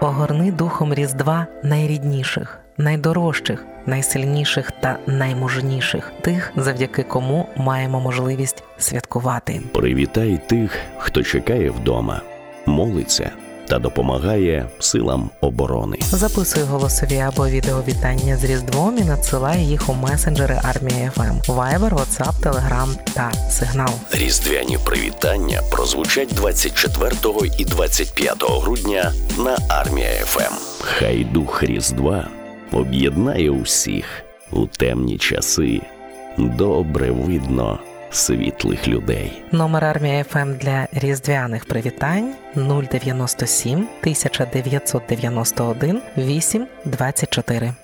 Огорни духом Різдва найрідніших, найдорожчих, найсильніших та наймужніших, тих, завдяки кому маємо можливість святкувати. Привітай тих, хто чекає вдома, молиться та допомагає силам оборони. Записуй голосові або відеовітання з Різдвом і надсилай їх у месенджери армії ФМ, Viber, WhatsApp, Telegram та Сигнал. Різдвяні привітання прозвучать 24 і 25 грудня на Армія ФМ. Хай дух Різдва об'єднає усіх у темні часи. Добре видно світлих людей. Номер армії ФМ для різдвяних привітань 097 1991 8 24.